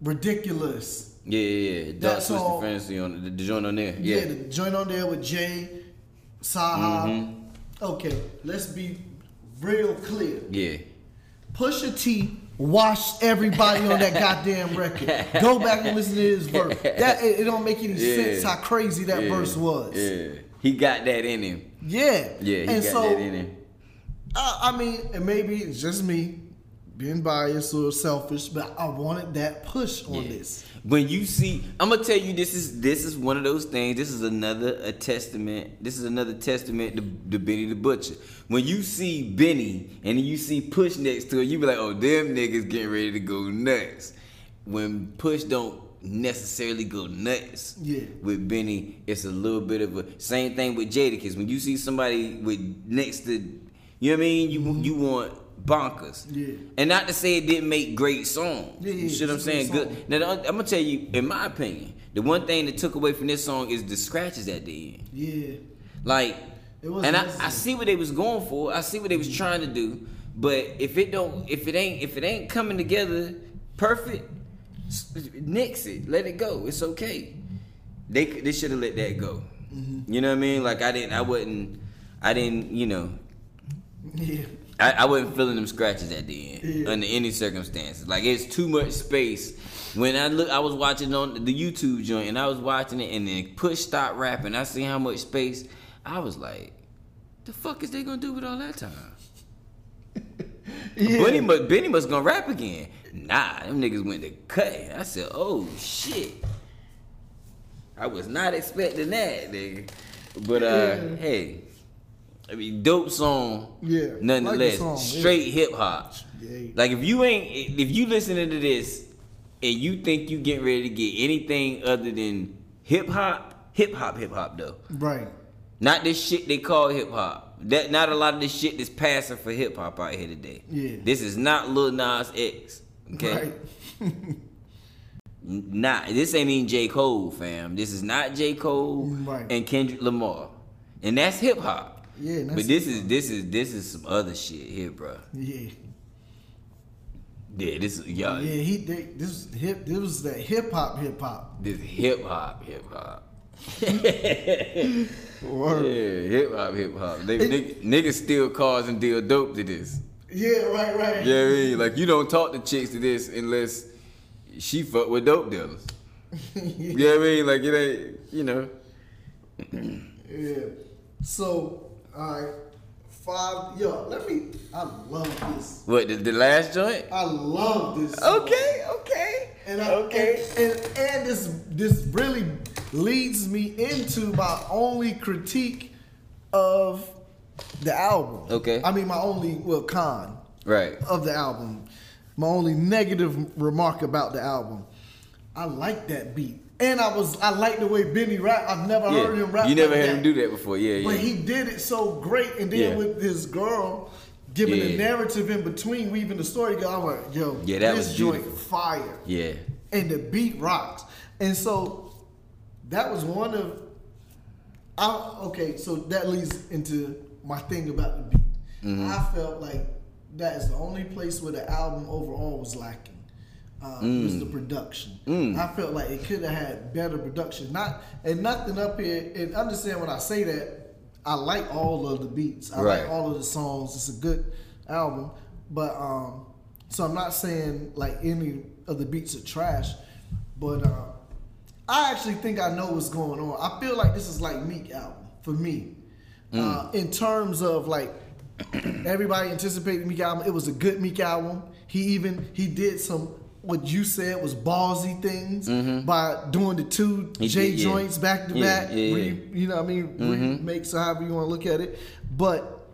ridiculous. Yeah, yeah, yeah. Dark That's Twisted all- Fantasy on the, the joint on there. Yeah, Yeah. the joint on there with Jay, CyHi. Mm-hmm. Okay, let's be real clear. Yeah. Pusha T washed everybody on that goddamn record. Go back and listen to his verse. That it, it don't make any Yeah. sense how crazy that yeah, verse was. Yeah. He got that in him. Yeah. Yeah, he and got so, that in him. Uh, I mean, and maybe it's just me being biased or selfish, but I wanted that push on Yeah. this. When you see, I'm gonna tell you, this is this is one of those things. This is another a testament. This is another testament to, to Benny the Butcher. When you see Benny and you see Push next to it, you be like, oh, them niggas getting ready to go nuts. When Push don't necessarily go nuts Yeah. with Benny, it's a little bit of a same thing with Jadakiss. When you see somebody with next to, you know what I mean, you you want bonkers. Yeah. And not to say it didn't make great songs. Yeah, yeah, you see what I'm it's a great saying? Good. Now, I'm gonna tell you, in my opinion, the one thing that took away from this song is the scratches at the end. Yeah. Like, and I, I see what they was going for. I see what they was trying to do. But if it don't, if it ain't, if it ain't coming together perfect, nix it. Let it go. It's okay. They they should have let that go. Mm-hmm. You know what I mean? Like I didn't, I wouldn't, I didn't, you know, Yeah. I, I wasn't feeling them scratches at the end Yeah. under any circumstances. Like it's too much space. When I look, I was watching on the YouTube joint, and I was watching it, and then Push stop rapping. I see how much space. I was like, the fuck is they gonna do with all that time? Yeah. Benny must, Benny must gonna rap again. Nah, them niggas went to cut. I said, oh shit. I was not expecting that, nigga. But uh, Yeah. hey, I mean, dope song. Yeah, Nonetheless, like the song, yeah. straight hip hop. Yeah. Like if you ain't, if you listening to this and you think you getting ready to get anything other than hip hop, hip hop, hip hop though. Right. Not this shit they call hip hop. That not a lot of this shit that's passing for hip hop out here today. Yeah. This is not Lil Nas X. Okay. Right. This ain't even J. Cole, fam. This is not J. Cole Right. and Kendrick Lamar. And that's hip hop. Yeah, But this is this is this is some other shit here, bro. Yeah. Yeah, this is y'all. Yeah, he they, this hip this was that hip hop hip hop. This hip hop, hip hop. Yeah, hip hop, hip hop. They niggas steal cars and deal dope to this. Yeah, right, right. Yeah, I mean, like you don't talk to chicks to this unless she fuck with dope dealers. Yeah, I mean, like it ain't, you know. Yeah. So, all right. Five. Yo, let me. I love this. What the, the last joint? I love this. song. Okay, okay, And I, okay. And, and, and this this really leads me into my only critique of the album. Okay. I mean, my only well con Right. of the album. My only negative remark about the album. I like that beat, and I was I like the way Benny rap. I've never Yeah. heard him rap. You never like had that. him do that before. Yeah, But yeah. he did it so great, and then Yeah. with his girl giving the narrative in between, weaving the story. I'm like, yo, Yeah, that this was joint fire, yeah. and the beat rocks. And so that was one of, I, okay, so that leads into my thing about the beat. Mm-hmm. I felt like that is the only place where the album overall was lacking. Uh, Was the Mm. production? I felt like it could have had better production. Not and nothing up here. And understand when I say that, I like all of the beats. I Right. like all of the songs. It's a good album, but um, so I'm not saying like any of the beats are trash, but uh, I actually think I know what's going on. I feel like this is like Meek album for me, uh, in terms of like everybody anticipated Meek album. It was a good Meek album. He even he did some what you said was ballsy things by doing the two Mm-hmm. He J did, yeah. joints back to Yeah, back. yeah, you know what I mean? Remakes or however you want to look at it. But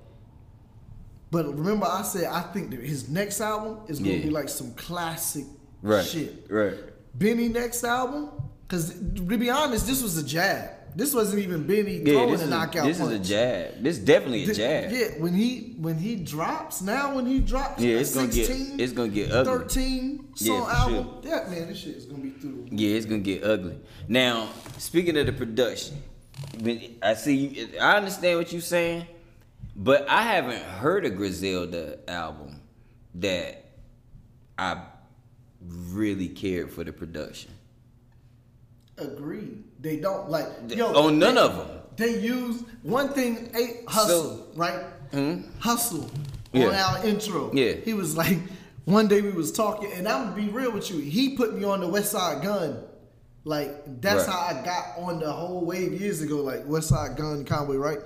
but remember I said I think that his next album is gonna Yeah. be like some classic Right. shit. Right. Benny next album, because to be honest, this was a jab. This wasn't even Benny Yeah, throwing this, a is, knockout this is a jab. This is definitely a jab. Yeah, when he when he drops now, when he drops, Yeah, it's gonna get- it's gonna get ugly. Thirteen Yeah, song for album. Yeah, man, this shit is gonna be through. Yeah, it's gonna get ugly. Now, speaking of the production, I see. You, I understand what you're saying, but I haven't heard a Griselda album that I really cared for the production. Agreed. They don't like yo On none they- them. They use one thing. A hustle, So- right? Hmm? Hustle Yeah. on our intro. Yeah. he was like. One day we was talking, and I'm gonna be real with you. He put me on the Westside Gunn. Like that's Right. how I got on the whole wave years ago. Like Westside Gunn, Conway, right?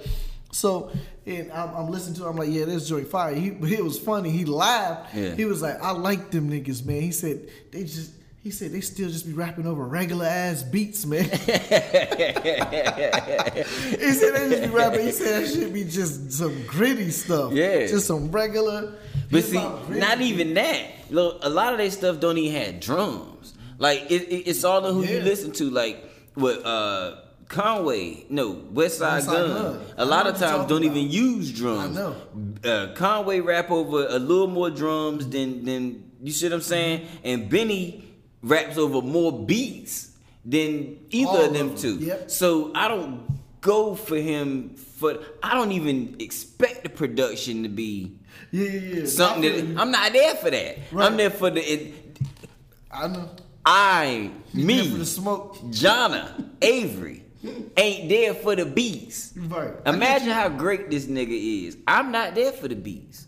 So, and I'm, I'm listening to. it, I'm like, yeah, this joint fire. He, but it was funny. He laughed. Yeah. He was like, I like them niggas, man. He said they just. He said they still just be rapping over regular ass beats, man. he said they just be rapping. He said that should be just some gritty stuff. Yeah. just some regular. But see, not even that. Look, a lot of their stuff don't even have drums. Like it, it- it's all in who you listen to. Like with uh, Conway, no West Side West Side Gun. Gun. A lot of times don't about. even use drums. I know. Uh, Conway rap over a little more drums than than you see what I'm saying, and Benny raps over more beats than either All of them of two. yep. So I don't go for him for. I don't even expect the production to be Yeah, yeah, yeah. something that you. I'm not there for that. Right. I'm there for the it, I know. I me for the smoke. Jonna Avery ain't there for the beats. Right. Imagine how great this nigga is. I'm not there for the beats.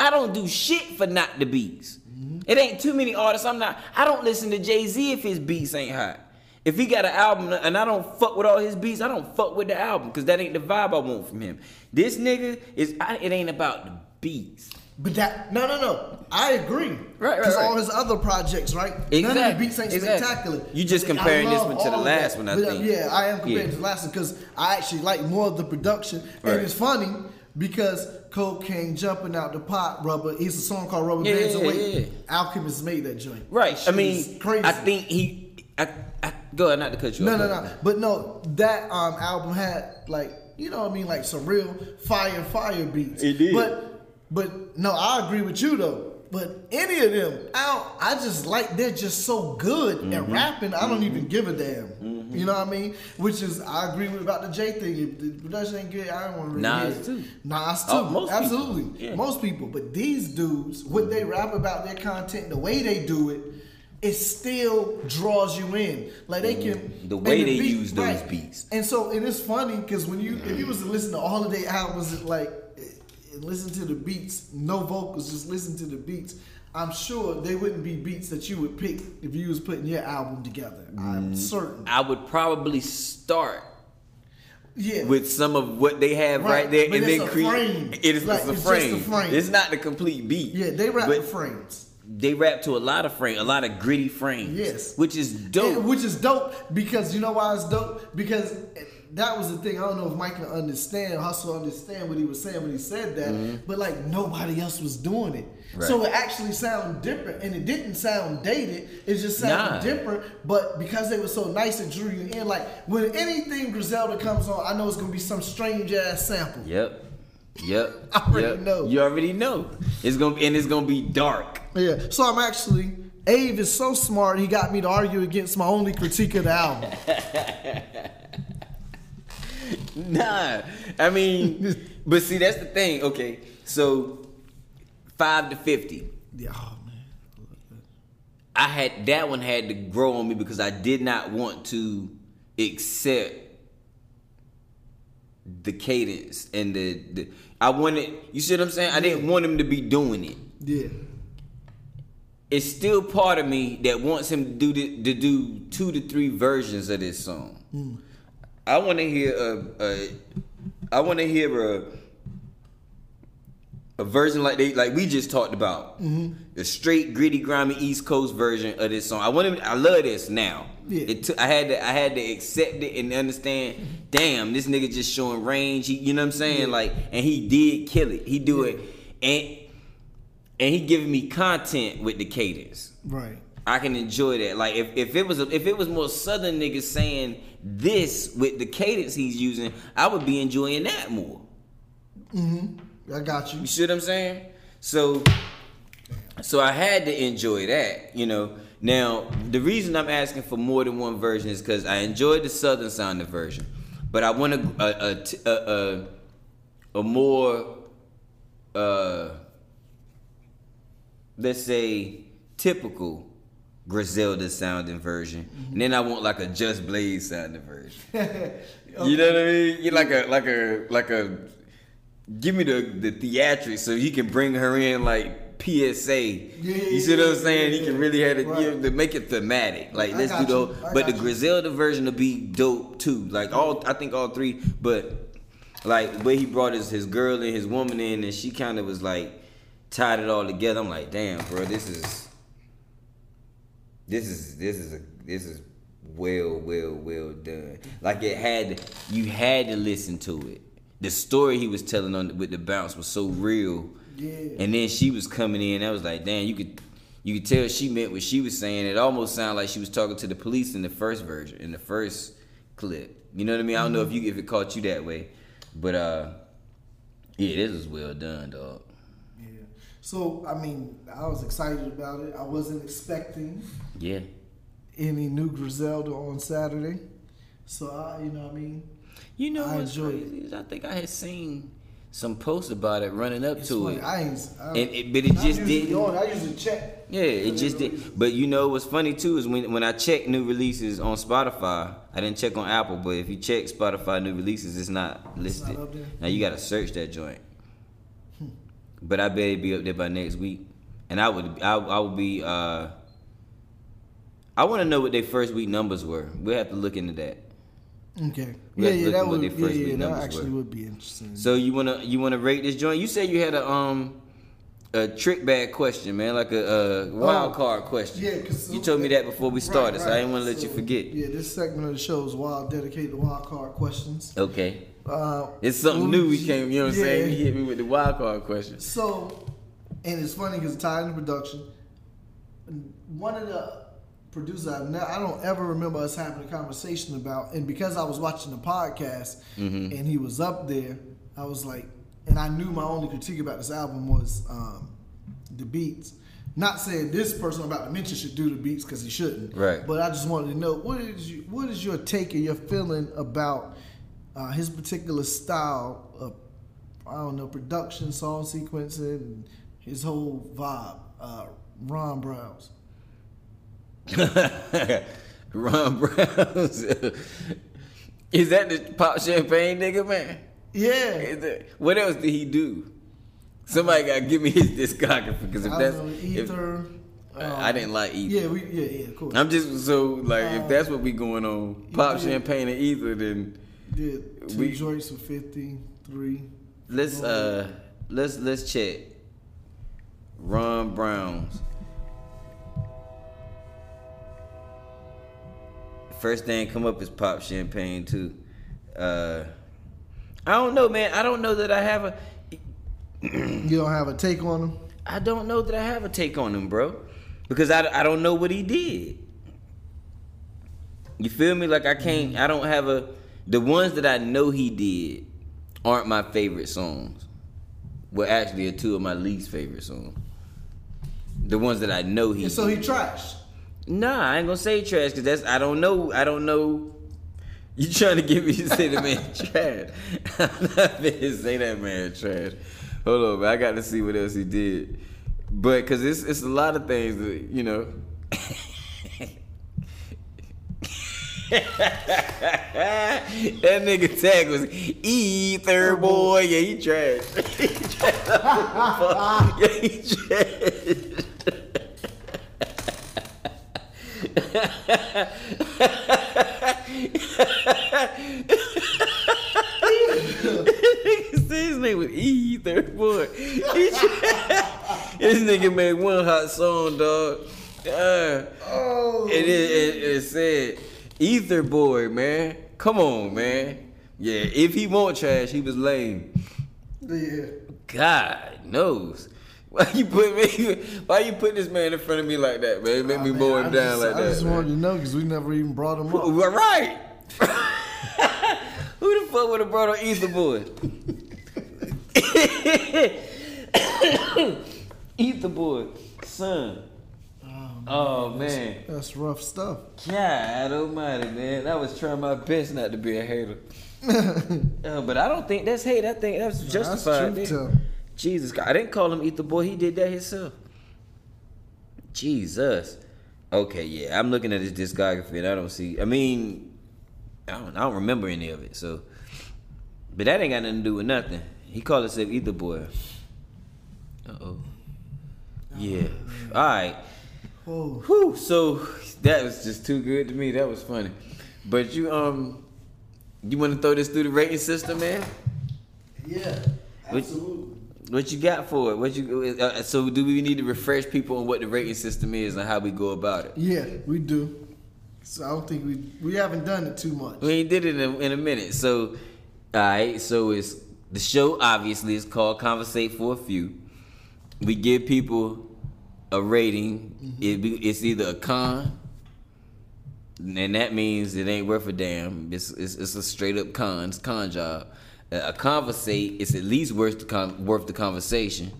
I don't do shit for not the beats. It ain't too many artists. I'm not. I don't listen to Jay Z if his beats ain't hot. If he got an album and I don't fuck with all his beats, I don't fuck with the album because that ain't the vibe I want from him. This nigga is. I, it ain't about the beats. But that no no no. I agree. Right, right, Because right. all his other projects, right? None of Exactly, the beats ain't exactly. spectacular. You just comparing this one to the last one, I But, uh, think. Yeah, I am comparing Yeah. to the last one because I actually like more of the production. Right. And it's funny because Cocaine Jumping Out the Pot, Rubber, it's a song called Rubber Yeah, Bands yeah, Away. yeah. Alchemist made that joint. Right. That I mean, crazy. I think he. I, I, go ahead, not to cut you No, off. no, no. But no, that um album had like you know what I mean, like some real fire, fire beats. It did. But but no, I agree with you though. But any of them, I I just like they're just so good Mm-hmm. at rapping. I don't even give a damn. You know what I mean? Which is I agree with about the J thing. If the production ain't good, I don't want to really Nas it. too. Nas too. Oh, most people. Absolutely. Yeah. Most people. But these dudes, what they rap about their content, the way they do it, it still draws you in. Like they can Mm-hmm. The way they use those beats. And so and it's funny because when you if you was to listen to all of their albums, like and listen to the beats, no vocals, just listen to the beats. I'm sure they wouldn't be beats that you would pick if you was putting your album together. I'm Mm. certain. I would probably start Yeah. with some of what they have right, Right, there, but and it's then a create. frame. It is Like, it's a it's just a frame. frame. It's not the complete beat. yeah, they rap but with frames. They rap to a lot of frame, a lot of gritty frames. Yes. which is dope. And- which is dope because you know why it's dope? Because that was the thing. I don't know if Mike can understand, Hustle understand what he was saying when he said that, but like nobody else was doing it. So Mm-hmm. It actually sounded different, and it didn't sound dated. It just sounded Nah. different. But because they were so nice, it drew you in. Like when anything Griselda comes on, I know it's gonna be some strange ass sample. Yep. Yep. I already yep. know. You already know. It's gonna and it's gonna be dark. Yeah. So I'm actually Ave is so smart. He got me to argue against my only critique of the album. Nah. I mean, but see that's the thing. Okay. So five to fifty. yeah. Oh man. I had that one had to grow on me because I did not want to accept the cadence and the, the I wanted you see what I'm saying? I didn't want him to be doing it. Yeah. It's still part of me that wants him to do the, to do two to three versions of this song. Mm. I want to hear a, a I want to hear a a version like they like we just talked about. Mm-hmm. The straight gritty grimy East Coast version of this song. I want him I love this now. Yeah. It took I had to I had to accept it and understand, damn, this nigga just showing range. He, you know what I'm saying? Like and he did kill it. He do it and and he giving me content with the cadence. Right. I can enjoy that. Like if, if it was a, if it was more southern niggas saying this with the cadence he's using, I would be enjoying that more. I got you. You see what I'm saying? So so I had to enjoy that, you know. Now, the reason I'm asking for more than one version is because I enjoyed the southern sounding version, but I want a a a a more uh let's say typical Griselda sounding version, mm-hmm. and then I want like a Just Blaze sounding version. You know what I mean? You like a like a like a give me the the theatrics so he can bring her in like PSA. you see what I'm saying? He can really have it Right. you know, to make it thematic. Like I let's do got the you. whole, but the you. Griselda version will be dope too. Like all I think all three, but like where he brought his his girl and his woman in and she kind of was like tied it all together. I'm like, damn, bro, this is this is this is a this is well well well done. Like it had you had to listen to it. The story he was telling on with the bounce was so real. Yeah. and then she was coming in i was like damn you could you could tell she meant what she was saying. It almost sounded like she was talking to the police in the first version in the first clip. You know what i mean? I don't know if you if it caught you that way. But uh yeah this was well done dog. Yeah. So I mean, I was excited about it. I wasn't expecting yeah any new Griselda on Saturday. So I, you know, what I mean, You know I what's crazy is I think I had seen some posts about it running up it's to funny. it. I ain't. I, And it- but it just didn't- on, I usually check. Yeah, it just did. But you know what's funny too is when when I check new releases on Spotify, I didn't check on Apple, but if you check Spotify new releases, it's not listed. up there? now you gotta search that joint. But I bet it'd be up there by next week, and I would I, I would be. uh I want to know what their first week numbers were. We'll have to look into that. Okay. We yeah, yeah, that at would. Yeah, first yeah, week that numbers actually were. would be interesting. So you wanna you wanna rate this joint? You said you had a um a trick bag question, man, like a, a wild Oh, card question. yeah, 'cause- you told me that before we Right, started, so I right. didn't want to let you forget. Yeah, this segment of the show is wild, dedicated to wild card questions. Okay, Uh, it's something new. We came, you know what I'm saying? yeah. You hit me with the wild card question. So, and it's funny because tied into production. One of the producers I, ne- I don't ever remember us having a conversation about, and because I was watching the podcast Mm-hmm. and he was up there, I was like, and I knew my only critique about this album was um, the beats. Not saying this person I'm about to mention should do the beats because he shouldn't. Right. But I just wanted to know what is you, what is your take and your feeling about uh, his particular style of I don't know production, song sequencing, his whole vibe. Uh, Ron Browz. Ron Browz. Is that the pop champagne nigga, man? Yeah. That- what else did he do? Somebody gotta give me his discography because if I that's know, if- Ether. I, didn't like either. Yeah, we yeah yeah of course. I'm just so like Uh, if that's what we going on, pop champagne and Ether, then did two we- joints for fifty three. let's uh let's let's check. Ron Browz. First thing come up is pop champagne too. Uh, I don't know, man. I don't know that I have a. You don't have a take on him? I don't know that I have a take on him, bro, because I, I don't know what he did. You feel me? Like I can't. I don't have a. The ones that I know he did aren't my favorite songs. Well, actually, are two of my least favorite songs. The ones that I know he. And so he trashed. Nah, I ain't gonna say trash because that's I don't know. I don't know. You trying to get me to say the man trash? I'm not finna say that man trash. Hold on, man. I got to see what else he did. But because it's it's a lot of things that you know. that nigga tag was Ether boy. Yeah, he trash. he trash. yeah, he trash. Nigga say his name was Ether boy. This nigga made one hot song, dog. Uh, Oh. it, it, it, it said Ether boy, man. Come on, man. Yeah, if he want trash, he was lame. Yeah. God knows. Why you put me? Why you put this man in front of me like that, man? Make me Oh, mow I him down just, like I that. just man. wanted to know because we never even brought him up. Well, right. Who the fuck would have brought on Ether Boy? Ether Boy, son. Oh man. That's rough stuff. God almighty, man. I was trying my best not to be a hater. Uh, but I don't think that's hate. I think that's justified. truth there. Jesus God. I didn't call him Ether Boy. He did that himself. Jesus. Okay, yeah. I'm looking at his discography and I don't see. I mean, I don't. I don't remember any of it. So, but that ain't got nothing to do with nothing. He called himself Ether Boy. Uh oh. Yeah. All right. Oh. Whew, so that was just too good to me. That was funny. But you um you want to throw this through the rating system, man? Yeah. Absolutely. What you got for it? What you uh, so do we need to refresh people on what the rating system is and how we go about it? Yeah, we do. So I don't think we we haven't done it too much. We ain't did it in a, in a minute. So, all right. So it's the show. Obviously, is called "Conversate for a Few." We give people a rating. It it's either a con, and that means it ain't worth a damn. It's it's, it's a straight up con. It's a con job. A conversate is at least worth the con, worth the conversation.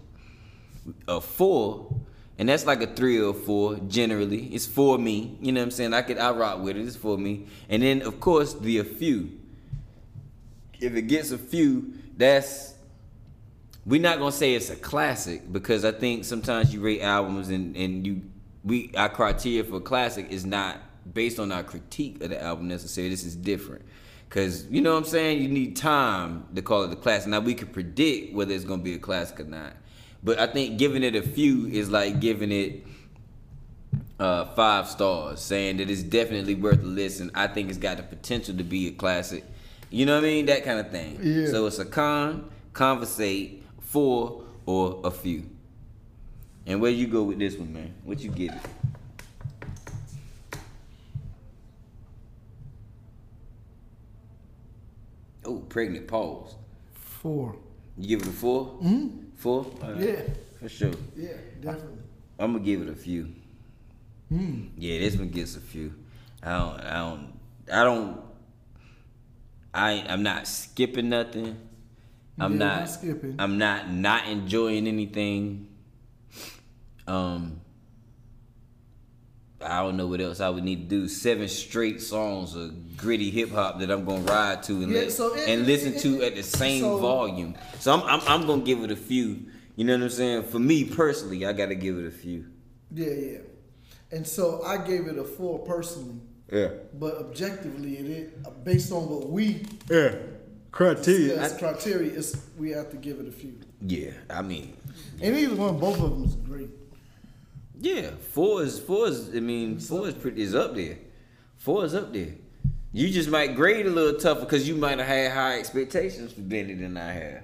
A four, and that's like a three or four generally. It's for me. You know what I'm saying? I could I rock with it. It's for me. And then of course the a few. If it gets a few, that's we're not gonna say it's a classic because I think sometimes you rate albums and, and you we our criteria for classic is not based on our critique of the album necessarily. This is different. Cause you know what I'm saying? You need time to call it a classic. Now we can predict whether it's gonna be a classic or not. But I think giving it a few is like giving it uh, five stars, saying that it's definitely worth a listen. I think it's got the potential to be a classic. You know what I mean? That kind of thing. Yeah. So it's a con, conversate, four, or a few. And where you go with this one, man? What you give it? Oh, pregnant pause. Four. You give it a 4 Mm-hmm. Four? Right. Yeah. For sure. Yeah, definitely. I'm gonna give it a few. Yeah, this one gets a few. I don't. I don't. I don't. I. I'm not skipping nothing. I'm Yeah, not. not skipping. I'm not not enjoying anything. Um. I don't know what else I would need to do. Seven straight songs of gritty hip hop that I'm gonna ride to and, Yeah, let- so it- and listen it- to at the same so- volume. So I'm, I'm I'm gonna give it a few. You know what I'm saying? For me personally, I gotta give it a few. Yeah, yeah. And so I gave it a four personally, Yeah. but objectively, it is uh, based on what we Yeah. Criteria. as criteria, is we have to give it a few. Yeah, I mean, And either one, both of them is great. yeah, four is four is. I mean, four is pretty is up there. Four is up there. You just might grade a little tougher because you might have had high expectations for Benny than I have.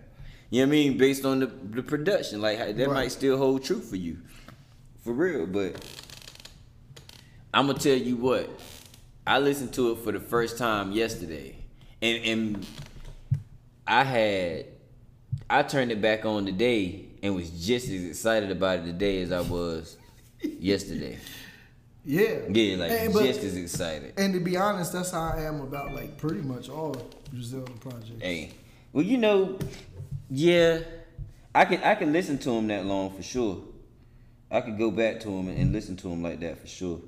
You know what I mean? Based on the the production, like that Right. might still hold true for you, for real. But I'm gonna tell you what. I listened to it for the first time yesterday, and and I had I turned it back on today and was just as excited about it today as I was yesterday. Yeah. Yeah, like And- but- just as excited. And to be honest, that's how I am about like pretty much all Griselda projects. Hey, well, you know, yeah, I can I can listen to him that long for sure. I could go back to him and, and listen to him like that for sure.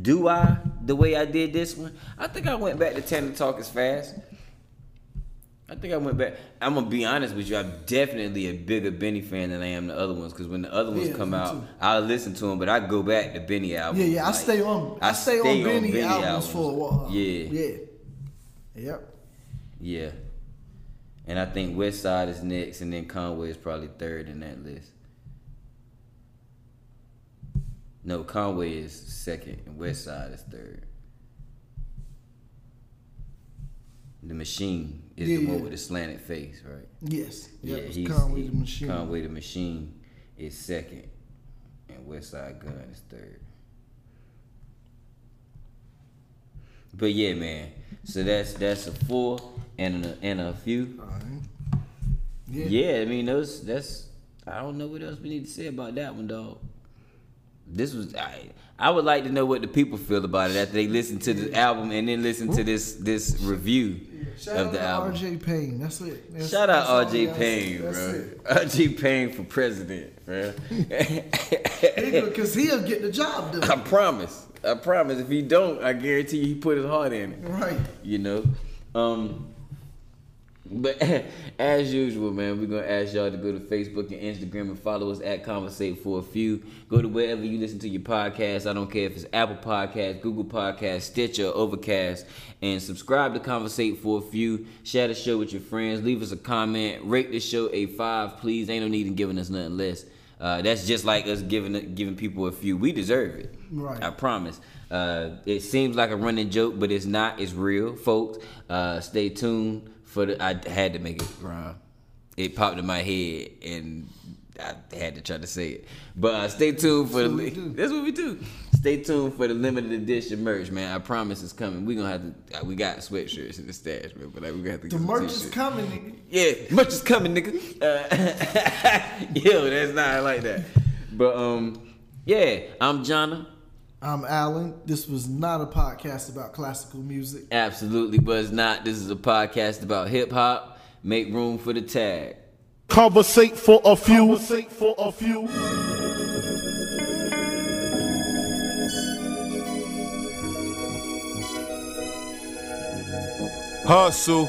Do I the way I did this one? I think I went back to Tana Talk as fast. I think I went back. I'm gonna be honest with you. I'm definitely a bigger Benny fan than I am the other ones. Cause when the other ones Yeah, come out, too. I'll listen to them, but I go back to Benny albums. Yeah, yeah. I stay on. I, stay, on Benny, albums, for a while. Yeah, Yeah. Yep. yeah. And I think West Side is next, and then Conway is probably third in that list. No, Conway is second, and West Side is third. The Machine is Yeah, the one yeah. with the slanted face, right? Yes. Yeah, it's he's Conway he- the Machine. Conway the Machine is second, and Westside Gunn is third. But yeah, man. So that's that's a four and a, and a few. Alright. Yeah. Yeah, I mean those. That's I don't know what else we need to say about that one, dog. This was I. I would like to know what the people feel about it after they listen to the album and then listen to this this review Shout of out the to album. RJ Payne. That's it. That's- Shout out that's all RJ Payne, bro. RJ Payne for president, bro. Because he'll get the job done. I promise. I promise. If he don't, I guarantee you he put his heart in it. Right. You know. Um. But as usual, man, we're gonna ask y'all to go to Facebook and Instagram and follow us at Conversate for a few. Go to wherever you listen to your podcast. I don't care if it's Apple Podcast, Google Podcast, Stitcher, Overcast, and subscribe to Conversate for a few. Share the show with your friends. Leave us a comment. Rate the show a five, please. Ain't no need in giving us nothing less. Uh, that's just like us giving giving people a few. We deserve it. Right. I promise. Uh, it seems like a running joke, but it's not. It's real, folks. Uh, stay tuned for the. I had to make it rhyme. It popped in my head, and I had to try to say it. But uh, stay tuned for That's the. what. That's what we do. Stay tuned for the limited edition merch, man. I promise it's coming. We gonna have to. Uh, we got sweatshirts in the stash, man. But like, we gonna have to. The merch is coming, nigga. Yeah, merch is coming, nigga. Uh, yo, that's not like that. But um, yeah, I'm Jonna. I'm Alan. This was not a podcast about classical music. Absolutely, but it's not. This is a podcast about hip hop. Make room for the tag. Conversate for a few. Conversate for a few. Hustle.